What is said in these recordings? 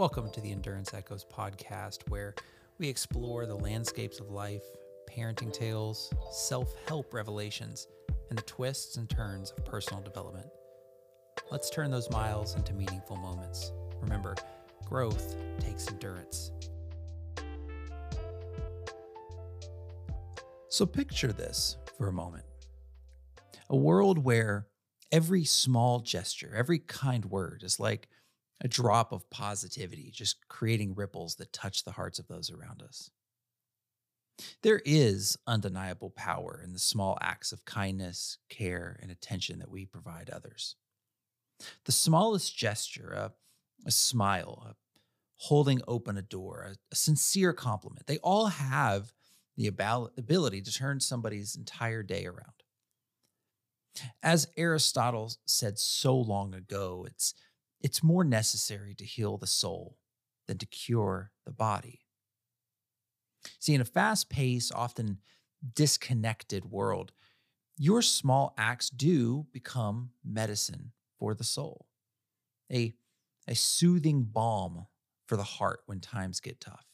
Welcome to the Endurance Echoes podcast, where we explore the landscapes of life, parenting tales, self help revelations, and the twists and turns of personal development. Let's turn those miles into meaningful moments. Remember, growth takes endurance. So, picture this for a moment a world where every small gesture, every kind word is like a drop of positivity, just creating ripples that touch the hearts of those around us. There is undeniable power in the small acts of kindness, care, and attention that we provide others. The smallest gesture, a, a smile, a holding open a door, a, a sincere compliment, they all have the ability to turn somebody's entire day around. As Aristotle said so long ago, it's it's more necessary to heal the soul than to cure the body. See, in a fast paced, often disconnected world, your small acts do become medicine for the soul, a, a soothing balm for the heart when times get tough.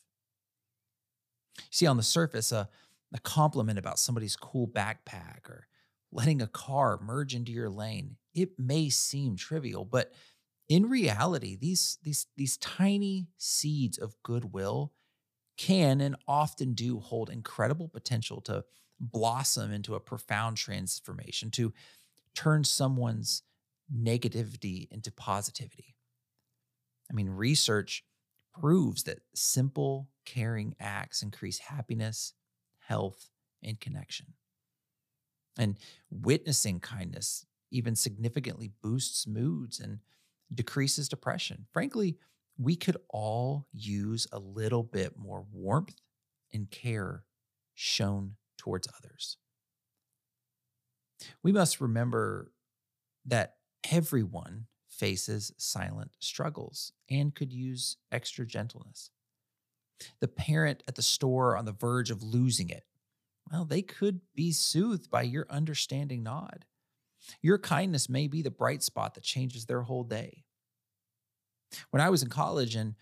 See, on the surface, a, a compliment about somebody's cool backpack or letting a car merge into your lane, it may seem trivial, but in reality, these, these, these tiny seeds of goodwill can and often do hold incredible potential to blossom into a profound transformation, to turn someone's negativity into positivity. I mean, research proves that simple, caring acts increase happiness, health, and connection. And witnessing kindness even significantly boosts moods and decreases depression. Frankly, we could all use a little bit more warmth and care shown towards others. We must remember that everyone faces silent struggles and could use extra gentleness. The parent at the store on the verge of losing it, well, they could be soothed by your understanding nod. Your kindness may be the bright spot that changes their whole day. When I was in college and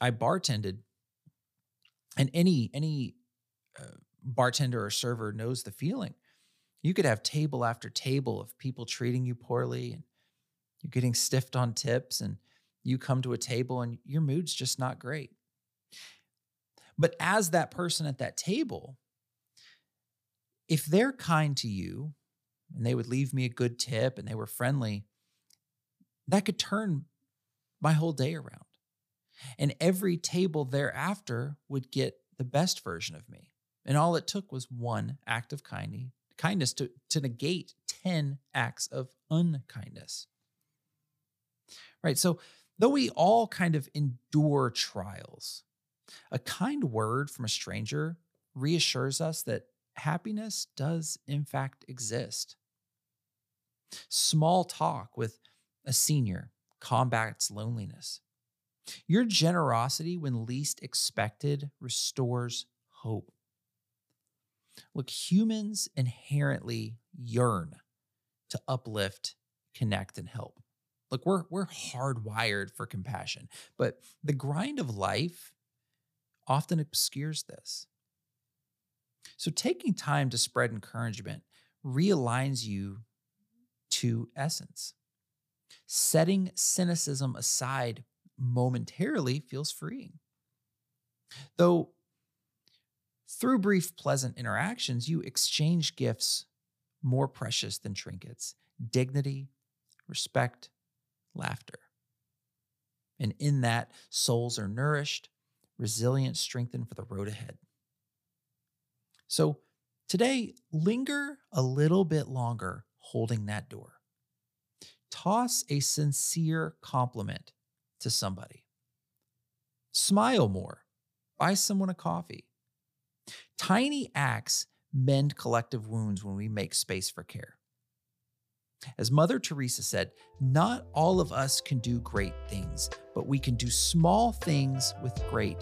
I bartended, and any any uh, bartender or server knows the feeling. You could have table after table of people treating you poorly, and you're getting stiffed on tips, and you come to a table and your mood's just not great. But as that person at that table, if they're kind to you and they would leave me a good tip and they were friendly, that could turn my whole day around. And every table thereafter would get the best version of me. And all it took was one act of kindness, kindness to, to negate 10 acts of unkindness. Right. So, though we all kind of endure trials, a kind word from a stranger reassures us that happiness does, in fact, exist. Small talk with a senior combats loneliness. Your generosity, when least expected, restores hope. Look, humans inherently yearn to uplift, connect, and help. Look, we're, we're hardwired for compassion, but the grind of life often obscures this. So, taking time to spread encouragement realigns you to essence. Setting cynicism aside momentarily feels freeing. Though through brief, pleasant interactions, you exchange gifts more precious than trinkets dignity, respect, laughter. And in that, souls are nourished, resilient, strengthened for the road ahead. So today, linger a little bit longer holding that door. Toss a sincere compliment to somebody. Smile more. Buy someone a coffee. Tiny acts mend collective wounds when we make space for care. As Mother Teresa said, not all of us can do great things, but we can do small things with great